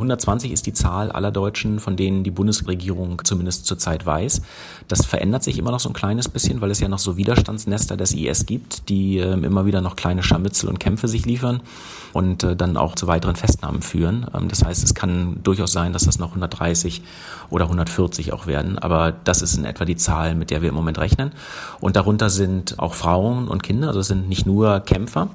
120 ist die Zahl aller Deutschen, von denen die Bundesregierung zumindest zurzeit weiß. Das verändert sich immer noch so ein kleines bisschen, weil es ja noch so Widerstandsnester des IS gibt, die äh, immer wieder noch kleine Scharmützel und Kämpfe sich liefern und äh, dann auch zu weiteren Festnahmen führen. Ähm, das heißt, es kann durchaus sein, dass das noch 130 oder 140 auch werden. Aber das ist in etwa die Zahl, mit der wir im Moment rechnen. Und darunter sind auch Frauen und Kinder. Also es sind nicht nur Kämpfer,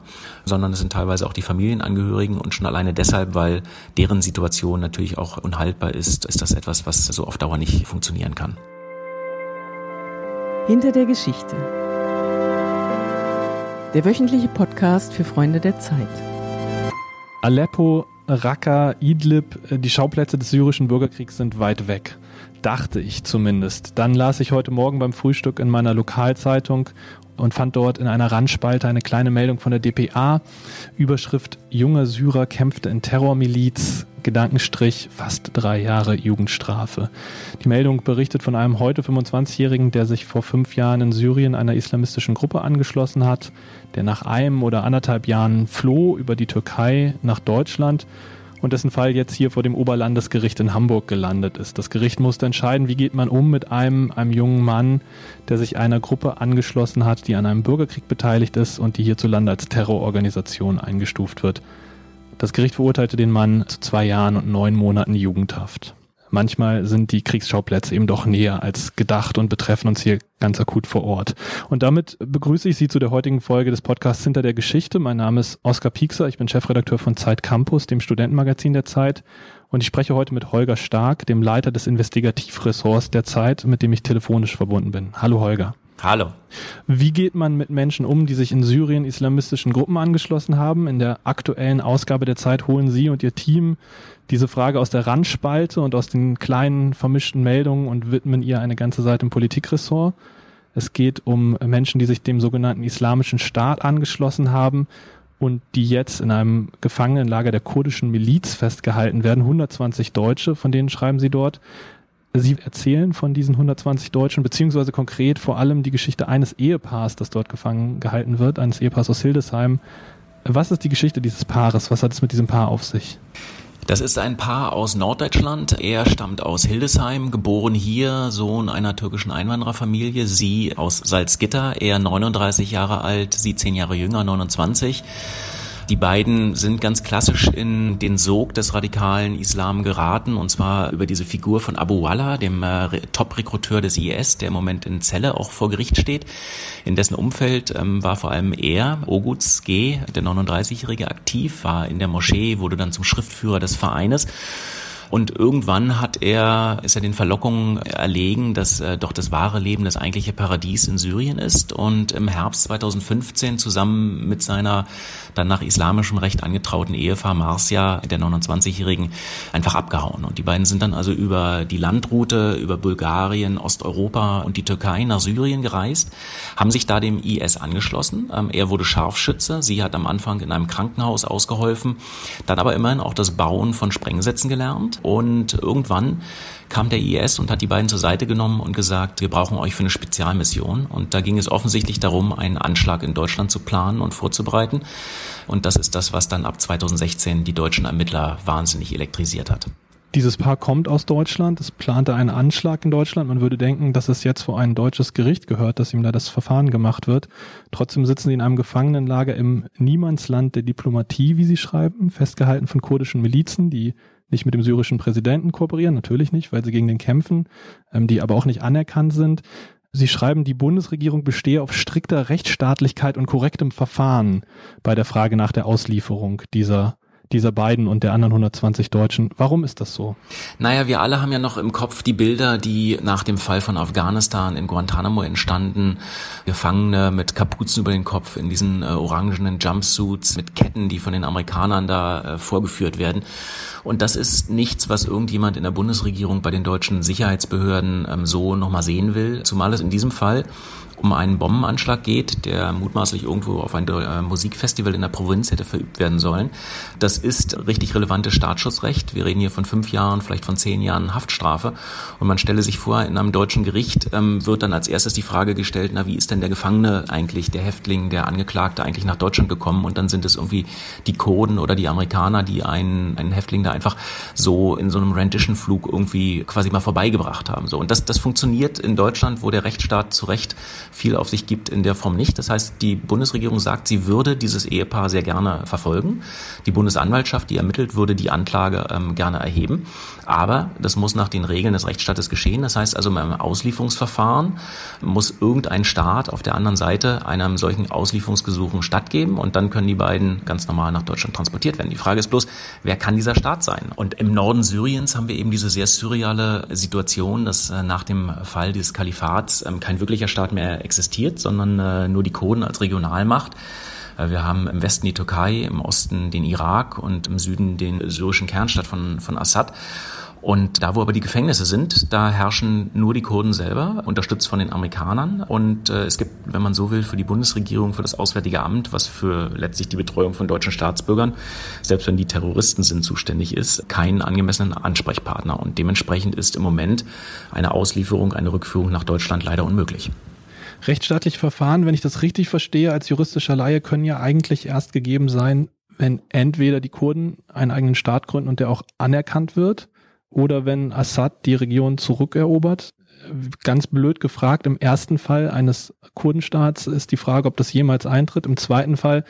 sondern es sind teilweise auch die Familienangehörigen und schon alleine deshalb, weil deren Situation Situation natürlich auch unhaltbar ist, ist das etwas, was so auf Dauer nicht funktionieren kann. Hinter der Geschichte. Der wöchentliche Podcast für Freunde der Zeit. Aleppo, Raqqa, Idlib, die Schauplätze des syrischen Bürgerkriegs sind weit weg. Dachte ich zumindest. Dann las ich heute Morgen beim Frühstück in meiner Lokalzeitung und fand dort in einer Randspalte eine kleine Meldung von der DPA. Überschrift Junger Syrer kämpfte in Terrormiliz, Gedankenstrich fast drei Jahre Jugendstrafe. Die Meldung berichtet von einem heute 25-Jährigen, der sich vor fünf Jahren in Syrien einer islamistischen Gruppe angeschlossen hat, der nach einem oder anderthalb Jahren floh über die Türkei nach Deutschland und dessen Fall jetzt hier vor dem Oberlandesgericht in Hamburg gelandet ist. Das Gericht musste entscheiden, wie geht man um mit einem, einem jungen Mann, der sich einer Gruppe angeschlossen hat, die an einem Bürgerkrieg beteiligt ist und die hierzulande als Terrororganisation eingestuft wird. Das Gericht verurteilte den Mann zu zwei Jahren und neun Monaten Jugendhaft. Manchmal sind die Kriegsschauplätze eben doch näher als gedacht und betreffen uns hier ganz akut vor Ort. Und damit begrüße ich Sie zu der heutigen Folge des Podcasts Hinter der Geschichte. Mein Name ist Oskar Piekser, ich bin Chefredakteur von Zeit Campus, dem Studentenmagazin der Zeit. Und ich spreche heute mit Holger Stark, dem Leiter des Investigativressorts der Zeit, mit dem ich telefonisch verbunden bin. Hallo Holger. Hallo. Wie geht man mit Menschen um, die sich in Syrien islamistischen Gruppen angeschlossen haben? In der aktuellen Ausgabe der Zeit holen Sie und Ihr Team diese Frage aus der Randspalte und aus den kleinen vermischten Meldungen und widmen ihr eine ganze Seite im Politikressort. Es geht um Menschen, die sich dem sogenannten Islamischen Staat angeschlossen haben und die jetzt in einem Gefangenenlager der kurdischen Miliz festgehalten werden. 120 Deutsche, von denen schreiben sie dort. Sie erzählen von diesen 120 Deutschen, beziehungsweise konkret vor allem die Geschichte eines Ehepaars, das dort gefangen gehalten wird, eines Ehepaars aus Hildesheim. Was ist die Geschichte dieses Paares? Was hat es mit diesem Paar auf sich? Das ist ein Paar aus Norddeutschland. Er stammt aus Hildesheim, geboren hier, Sohn einer türkischen Einwandererfamilie. Sie aus Salzgitter, er 39 Jahre alt, sie 10 Jahre jünger, 29. Die beiden sind ganz klassisch in den Sog des radikalen Islam geraten, und zwar über diese Figur von Abu Wallah, dem äh, Top-Rekruteur des IS, der im Moment in Celle auch vor Gericht steht. In dessen Umfeld ähm, war vor allem er, Oguz G., der 39-Jährige, aktiv, war in der Moschee, wurde dann zum Schriftführer des Vereines. Und irgendwann hat er, ist er den Verlockungen erlegen, dass äh, doch das wahre Leben das eigentliche Paradies in Syrien ist. Und im Herbst 2015 zusammen mit seiner dann nach islamischem Recht angetrauten Ehepaar Marcia, der 29-Jährigen, einfach abgehauen. Und die beiden sind dann also über die Landroute, über Bulgarien, Osteuropa und die Türkei nach Syrien gereist, haben sich da dem IS angeschlossen. Ähm, er wurde Scharfschütze. Sie hat am Anfang in einem Krankenhaus ausgeholfen, dann aber immerhin auch das Bauen von Sprengsätzen gelernt und irgendwann kam der IS und hat die beiden zur Seite genommen und gesagt, wir brauchen euch für eine Spezialmission. Und da ging es offensichtlich darum, einen Anschlag in Deutschland zu planen und vorzubereiten. Und das ist das, was dann ab 2016 die deutschen Ermittler wahnsinnig elektrisiert hat. Dieses Paar kommt aus Deutschland, es plante einen Anschlag in Deutschland. Man würde denken, dass es jetzt vor ein deutsches Gericht gehört, dass ihm da das Verfahren gemacht wird. Trotzdem sitzen sie in einem Gefangenenlager im Niemandsland der Diplomatie, wie sie schreiben, festgehalten von kurdischen Milizen, die nicht mit dem syrischen Präsidenten kooperieren, natürlich nicht, weil sie gegen den kämpfen, ähm, die aber auch nicht anerkannt sind. Sie schreiben, die Bundesregierung bestehe auf strikter Rechtsstaatlichkeit und korrektem Verfahren bei der Frage nach der Auslieferung dieser dieser beiden und der anderen 120 Deutschen. Warum ist das so? Naja, wir alle haben ja noch im Kopf die Bilder, die nach dem Fall von Afghanistan in Guantanamo entstanden. Gefangene mit Kapuzen über den Kopf in diesen äh, orangenen Jumpsuits mit Ketten, die von den Amerikanern da äh, vorgeführt werden. Und das ist nichts, was irgendjemand in der Bundesregierung bei den deutschen Sicherheitsbehörden ähm, so nochmal sehen will. Zumal es in diesem Fall um einen Bombenanschlag geht, der mutmaßlich irgendwo auf ein äh, Musikfestival in der Provinz hätte verübt werden sollen. Das Das ist richtig relevantes Staatsschutzrecht. Wir reden hier von fünf Jahren, vielleicht von zehn Jahren Haftstrafe. Und man stelle sich vor, in einem deutschen Gericht ähm, wird dann als erstes die Frage gestellt, na, wie ist denn der Gefangene eigentlich, der Häftling, der Angeklagte eigentlich nach Deutschland gekommen? Und dann sind es irgendwie die Kurden oder die Amerikaner, die einen, einen Häftling da einfach so in so einem Rendition-Flug irgendwie quasi mal vorbeigebracht haben. So. Und das, das funktioniert in Deutschland, wo der Rechtsstaat zu Recht viel auf sich gibt, in der Form nicht. Das heißt, die Bundesregierung sagt, sie würde dieses Ehepaar sehr gerne verfolgen. Die Bundesanwaltschaft, die ermittelt, würde die Anklage ähm, gerne erheben. Aber das muss nach den Regeln des Rechtsstaates geschehen. Das heißt also, beim Auslieferungsverfahren muss irgendein Staat auf der anderen Seite einem solchen Auslieferungsgesuchen stattgeben und dann können die beiden ganz normal nach Deutschland transportiert werden. Die Frage ist bloß, wer kann dieser Staat sein? Und im Norden Syriens haben wir eben diese sehr surreale Situation, dass äh, nach dem Fall des Kalifats ähm, kein wirklicher Staat mehr existiert, sondern äh, nur die Kurden als Regionalmacht. Äh, wir haben im Westen die Türkei, im Osten den Irak und im Süden den syrischen Kernstadt von, von Assad. Und da, wo aber die Gefängnisse sind, da herrschen nur die Kurden selber, unterstützt von den Amerikanern. Und äh, es gibt, wenn man so will, für die Bundesregierung, für das Auswärtige Amt, was für letztlich die Betreuung von deutschen Staatsbürgern, selbst wenn die Terroristen sind, zuständig ist, keinen angemessenen Ansprechpartner. Und dementsprechend ist im Moment eine Auslieferung, eine Rückführung nach Deutschland leider unmöglich. Rechtsstaatliche Verfahren, wenn ich das richtig verstehe, als juristischer Laie können ja eigentlich erst gegeben sein, wenn entweder die Kurden einen eigenen Staat gründen und der auch anerkannt wird, oder wenn Assad die Region zurückerobert. Ganz blöd gefragt, im ersten Fall eines Kurdenstaats ist die Frage, ob das jemals eintritt. Im zweiten Fall,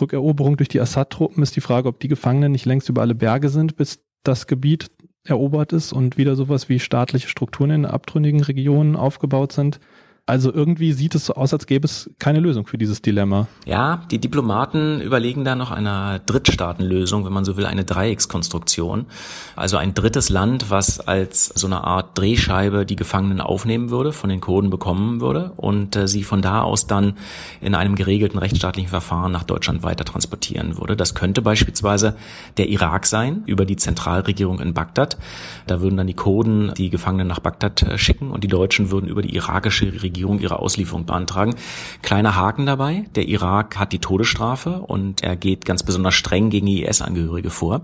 Rückeroberung durch die Assad-Truppen, ist die Frage, ob die Gefangenen nicht längst über alle Berge sind, bis das Gebiet erobert ist und wieder sowas wie staatliche Strukturen in abtrünnigen Regionen aufgebaut sind. Also irgendwie sieht es so aus, als gäbe es keine Lösung für dieses Dilemma. Ja, die Diplomaten überlegen da noch einer Drittstaatenlösung, wenn man so will, eine Dreieckskonstruktion. Also ein drittes Land, was als so eine Art Drehscheibe die Gefangenen aufnehmen würde, von den Kurden bekommen würde und äh, sie von da aus dann in einem geregelten rechtsstaatlichen Verfahren nach Deutschland weiter transportieren würde. Das könnte beispielsweise der Irak sein, über die Zentralregierung in Bagdad. Da würden dann die Kurden die Gefangenen nach Bagdad äh, schicken und die Deutschen würden über die irakische Regierung Regierung ihre Auslieferung beantragen. Kleiner Haken dabei, der Irak hat die Todesstrafe und er geht ganz besonders streng gegen IS-Angehörige vor,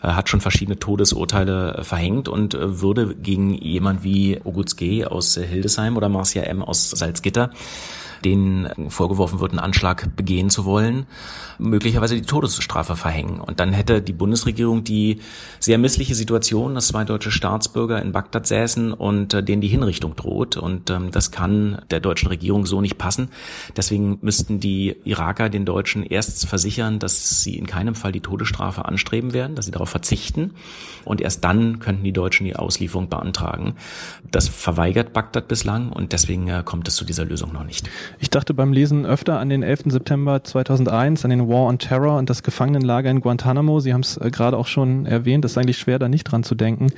hat schon verschiedene Todesurteile äh, verhängt und äh, würde gegen jemand wie Oguz G. aus Hildesheim oder Marcia M. aus Salzgitter denen vorgeworfen wird, einen Anschlag begehen zu wollen, möglicherweise die Todesstrafe verhängen. Und dann hätte die Bundesregierung die sehr missliche Situation, dass zwei deutsche Staatsbürger in Bagdad säßen und äh, denen die Hinrichtung droht. Und ähm, das kann der deutschen Regierung so nicht passen. Deswegen müssten die Iraker den Deutschen erst versichern, dass sie in keinem Fall die Todesstrafe anstreben werden, dass sie darauf verzichten. Und erst dann könnten die Deutschen die Auslieferung beantragen. Das verweigert Bagdad bislang und deswegen äh, kommt es zu dieser Lösung noch nicht. Ich dachte beim Lesen öfter an den 11. September 2001, an den War on Terror und das Gefangenenlager in Guantanamo. Sie haben es äh, gerade auch schon erwähnt, es ist eigentlich schwer, da nicht dran zu denken.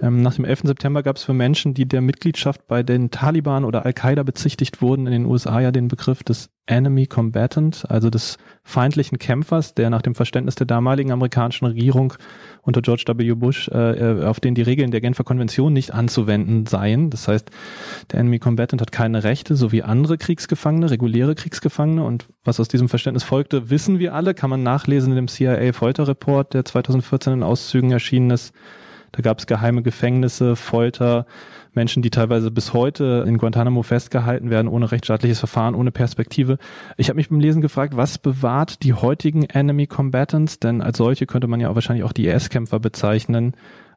Ähm, nach dem 11. September gab es für Menschen, die der Mitgliedschaft bei den Taliban oder Al-Qaida bezichtigt wurden, in den USA ja den Begriff des Enemy Combatant, also des feindlichen Kämpfers, der nach dem Verständnis der damaligen amerikanischen Regierung unter George W. Bush, äh, äh, auf den die Regeln der Genfer Konvention nicht anzuwenden seien. Das heißt, der Enemy Combatant hat keine Rechte, so wie andere Kriegsgefangene, reguläre Kriegsgefangene. Und was aus diesem Verständnis folgte, wissen wir alle, kann man nachlesen in dem CIA-Folterreport, der 2014 in Auszügen erschienen ist. Da gab es geheime Gefängnisse, Folter, Menschen, die teilweise bis heute in Guantanamo festgehalten werden, ohne rechtsstaatliches Verfahren, ohne Perspektive. Ich habe mich beim Lesen gefragt, was bewahrt die heutigen Enemy Combatants? Denn als solche könnte man ja auch wahrscheinlich auch die IS-Kämpfer bezeichnen.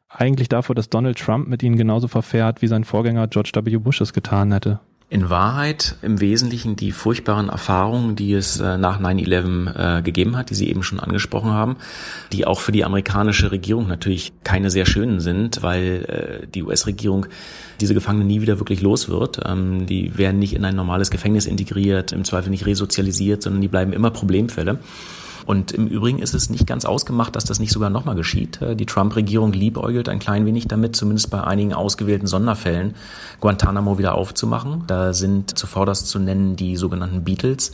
Eigentlich davor, dass Donald Trump mit ihnen genauso verfährt, wie sein Vorgänger George W. Bush es getan hätte. In Wahrheit im Wesentlichen die furchtbaren Erfahrungen, die es äh, nach 9-11 äh, gegeben hat, die Sie eben schon angesprochen haben, die auch für die amerikanische Regierung natürlich keine sehr schönen sind, weil äh, die US-Regierung diese Gefangenen nie wieder wirklich los wird. Ähm, die werden nicht in ein normales Gefängnis integriert, im Zweifel nicht resozialisiert, sondern die bleiben immer Problemfälle. Und im Übrigen ist es nicht ganz ausgemacht, dass das nicht sogar nochmal geschieht. Äh, die Trump-Regierung liebäugelt ein klein wenig damit, zumindest bei einigen ausgewählten Sonderfällen Guantanamo wieder aufzumachen. Da sind zuvorderst zu nennen die sogenannten Beatles,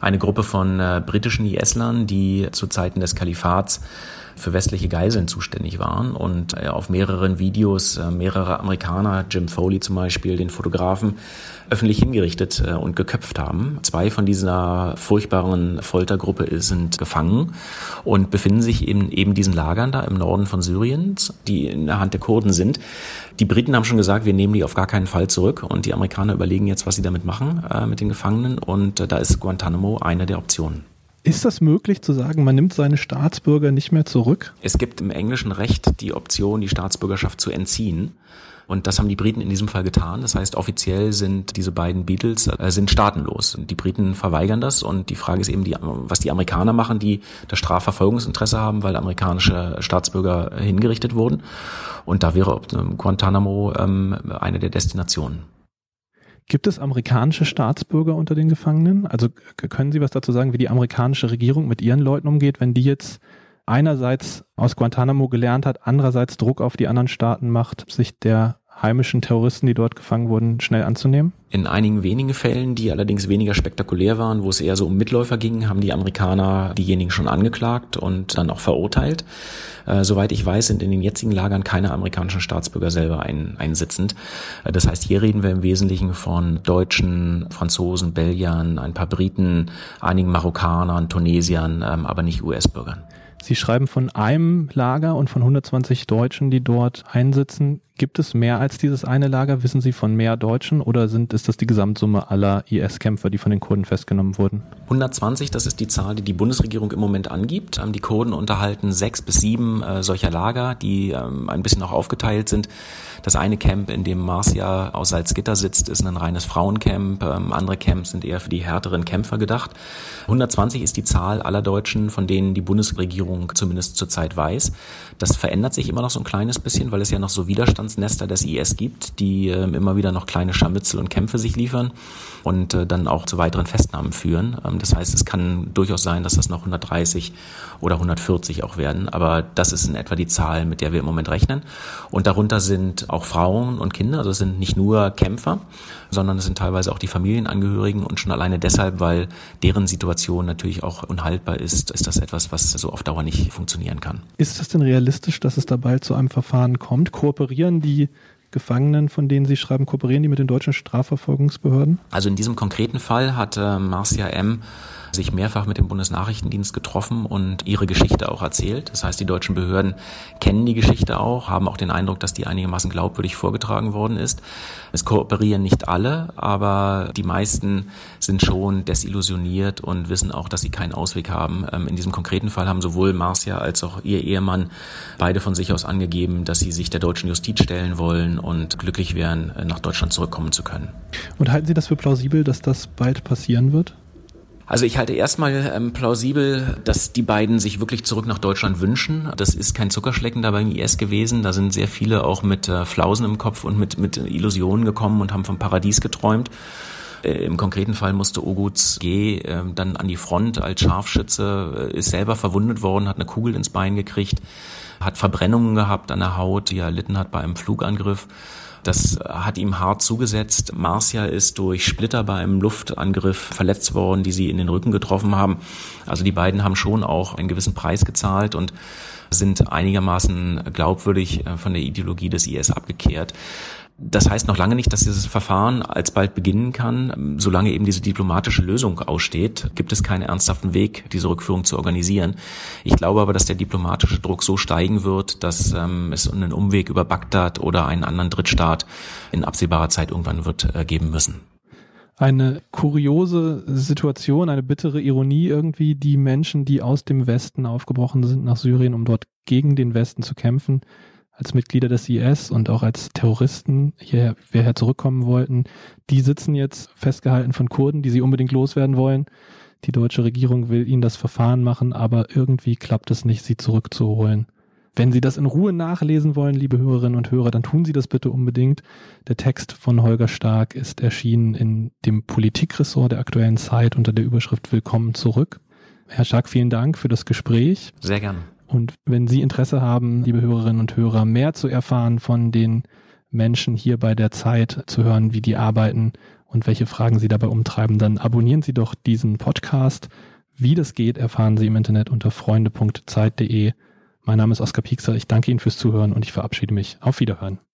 eine Gruppe von äh, britischen IS-Lern, die zu Zeiten des Kalifats für westliche Geiseln zuständig waren und äh, auf mehreren Videos äh, mehrere Amerikaner, Jim Foley zum Beispiel, den Fotografen, öffentlich hingerichtet äh, und geköpft haben. Zwei von dieser furchtbaren Foltergruppe sind gefangen und befinden sich in eben diesen Lagern da im Norden von Syriens, die in der Hand der Kurden sind. Die Briten haben schon gesagt, wir nehmen die auf gar keinen Fall zurück und die Amerikaner überlegen jetzt, was sie damit machen äh, mit den Gefangenen und äh, da ist Guantanamo eine der Optionen. Ist das möglich zu sagen, man nimmt seine Staatsbürger nicht mehr zurück? Es gibt im englischen Recht die Option, die Staatsbürgerschaft zu entziehen. Und das haben die Briten in diesem Fall getan. Das heißt, offiziell sind diese beiden Beatles äh, sind staatenlos. Die Briten verweigern das und die Frage ist eben, die, was die Amerikaner machen, die das Strafverfolgungsinteresse haben, weil amerikanische Staatsbürger hingerichtet wurden. Und da wäre Guantanamo ähm, eine der Destinationen. Gibt es amerikanische Staatsbürger unter den Gefangenen? Also können Sie was dazu sagen, wie die amerikanische Regierung mit ihren Leuten umgeht, wenn die jetzt einerseits aus Guantanamo gelernt hat, andererseits Druck auf die anderen Staaten macht, sich der heimischen Terroristen, die dort gefangen wurden, schnell anzunehmen? In einigen wenigen Fällen, die allerdings weniger spektakulär waren, wo es eher so um Mitläufer ging, haben die Amerikaner diejenigen schon angeklagt und dann auch verurteilt. Äh, soweit ich weiß, sind in den jetzigen Lagern keine amerikanischen Staatsbürger selber ein, einsitzend. Äh, das heißt, hier reden wir im Wesentlichen von Deutschen, Franzosen, Belgiern, ein paar Briten, einigen Marokkanern, Tunesiern, ähm, aber nicht US-Bürgern. Sie schreiben von einem Lager und von 120 Deutschen, die dort einsitzen. Gibt es mehr als dieses eine Lager? Wissen Sie von mehr Deutschen oder sind, ist das die Gesamtsumme aller IS-Kämpfer, die von den Kurden festgenommen wurden? 120, das ist die Zahl, die die Bundesregierung im Moment angibt. Ähm, die Kurden unterhalten sechs bis sieben äh, solcher Lager, die ähm, ein bisschen auch aufgeteilt sind. Das eine Camp, in dem Marcia aus Salzgitter sitzt, ist ein reines Frauencamp. Ähm, andere Camps sind eher für die härteren Kämpfer gedacht. 120 ist die Zahl aller Deutschen, von denen die Bundesregierung zumindest zurzeit weiß. Das verändert sich immer noch so ein kleines bisschen, weil es ja noch so Widerstandsnester des IS gibt, die äh, immer wieder noch kleine Scharmützel und Kämpfe sich liefern und äh, dann auch zu weiteren Festnahmen führen. Ähm, das heißt, es kann durchaus sein, dass das noch 130 oder 140 auch werden, aber das ist in etwa die Zahl, mit der wir im Moment rechnen. Und darunter sind auch Frauen und Kinder, also es sind nicht nur Kämpfer, sondern es sind teilweise auch die Familienangehörigen und schon alleine deshalb, weil deren Situation natürlich auch unhaltbar ist, ist das etwas, was so auf Dauer nicht funktionieren kann. Ist es denn realistisch, dass es da bald zu einem Verfahren kommt? Kooperieren die Gefangenen, von denen Sie schreiben, kooperieren die mit den deutschen Strafverfolgungsbehörden? Also in diesem konkreten Fall hat äh, Marcia M sich mehrfach mit dem Bundesnachrichtendienst getroffen und ihre Geschichte auch erzählt. Das heißt, die deutschen Behörden kennen die Geschichte auch, haben auch den Eindruck, dass die einigermaßen glaubwürdig vorgetragen worden ist. Es kooperieren nicht alle, aber die meisten sind schon desillusioniert und wissen auch, dass sie keinen Ausweg haben. Ähm, in diesem konkreten Fall haben sowohl Marcia als auch ihr Ehemann beide von sich aus angegeben, dass sie sich der deutschen Justiz stellen wollen und glücklich wären, nach Deutschland zurückkommen zu können. Und halten Sie das für plausibel, dass das bald passieren wird? Also ich halte erstmal ähm, plausibel, dass die beiden sich wirklich zurück nach Deutschland wünschen. Das ist kein Zuckerschlecken da beim IS gewesen. Da sind sehr viele auch mit äh, Flausen im Kopf und mit, mit Illusionen gekommen und haben vom Paradies geträumt. Äh, Im konkreten Fall musste Oguts G äh, dann an die Front als Scharfschütze, äh, ist selber verwundet worden, hat eine Kugel ins Bein gekriegt, hat Verbrennungen gehabt an der Haut, die er erlitten hat bei einem Flugangriff. Das hat ihm hart zugesetzt. Marcia ist durch Splitter bei einem Luftangriff verletzt worden, die sie in den Rücken getroffen haben. Also die beiden haben schon auch einen gewissen Preis gezahlt und sind einigermaßen glaubwürdig äh, von der Ideologie des IS abgekehrt. Das heißt noch lange nicht, dass dieses Verfahren alsbald beginnen kann. Solange eben diese diplomatische Lösung aussteht, gibt es keinen ernsthaften Weg, diese Rückführung zu organisieren. Ich glaube aber, dass der diplomatische Druck so steigen wird, dass ähm, es einen Umweg über Bagdad oder einen anderen Drittstaat in absehbarer Zeit irgendwann wird äh, geben müssen eine kuriose Situation, eine bittere Ironie irgendwie, die Menschen, die aus dem Westen aufgebrochen sind nach Syrien, um dort gegen den Westen zu kämpfen, als Mitglieder des IS und auch als Terroristen hierher, hierher zurückkommen wollten, die sitzen jetzt festgehalten von Kurden, die sie unbedingt loswerden wollen. Die deutsche Regierung will ihnen das Verfahren machen, aber irgendwie klappt es nicht, sie zurückzuholen. Wenn Sie das in Ruhe nachlesen wollen, liebe Hörerinnen und Hörer, dann tun Sie das bitte unbedingt. Der Text von Holger Stark ist erschienen in dem Politikressort der aktuellen Zeit unter der Überschrift Willkommen zurück. Herr Stark, vielen Dank für das Gespräch. Sehr gerne. Und wenn Sie Interesse haben, liebe Hörerinnen und Hörer, mehr zu erfahren von den Menschen hier bei der Zeit, zu hören, wie die arbeiten und welche Fragen sie dabei umtreiben, dann abonnieren Sie doch diesen Podcast. Wie das geht, erfahren Sie im Internet unter freunde.zeit.de. Mein Name ist Oskar Piekser. Ich danke Ihnen fürs Zuhören und ich verabschiede mich. Auf Wiederhören.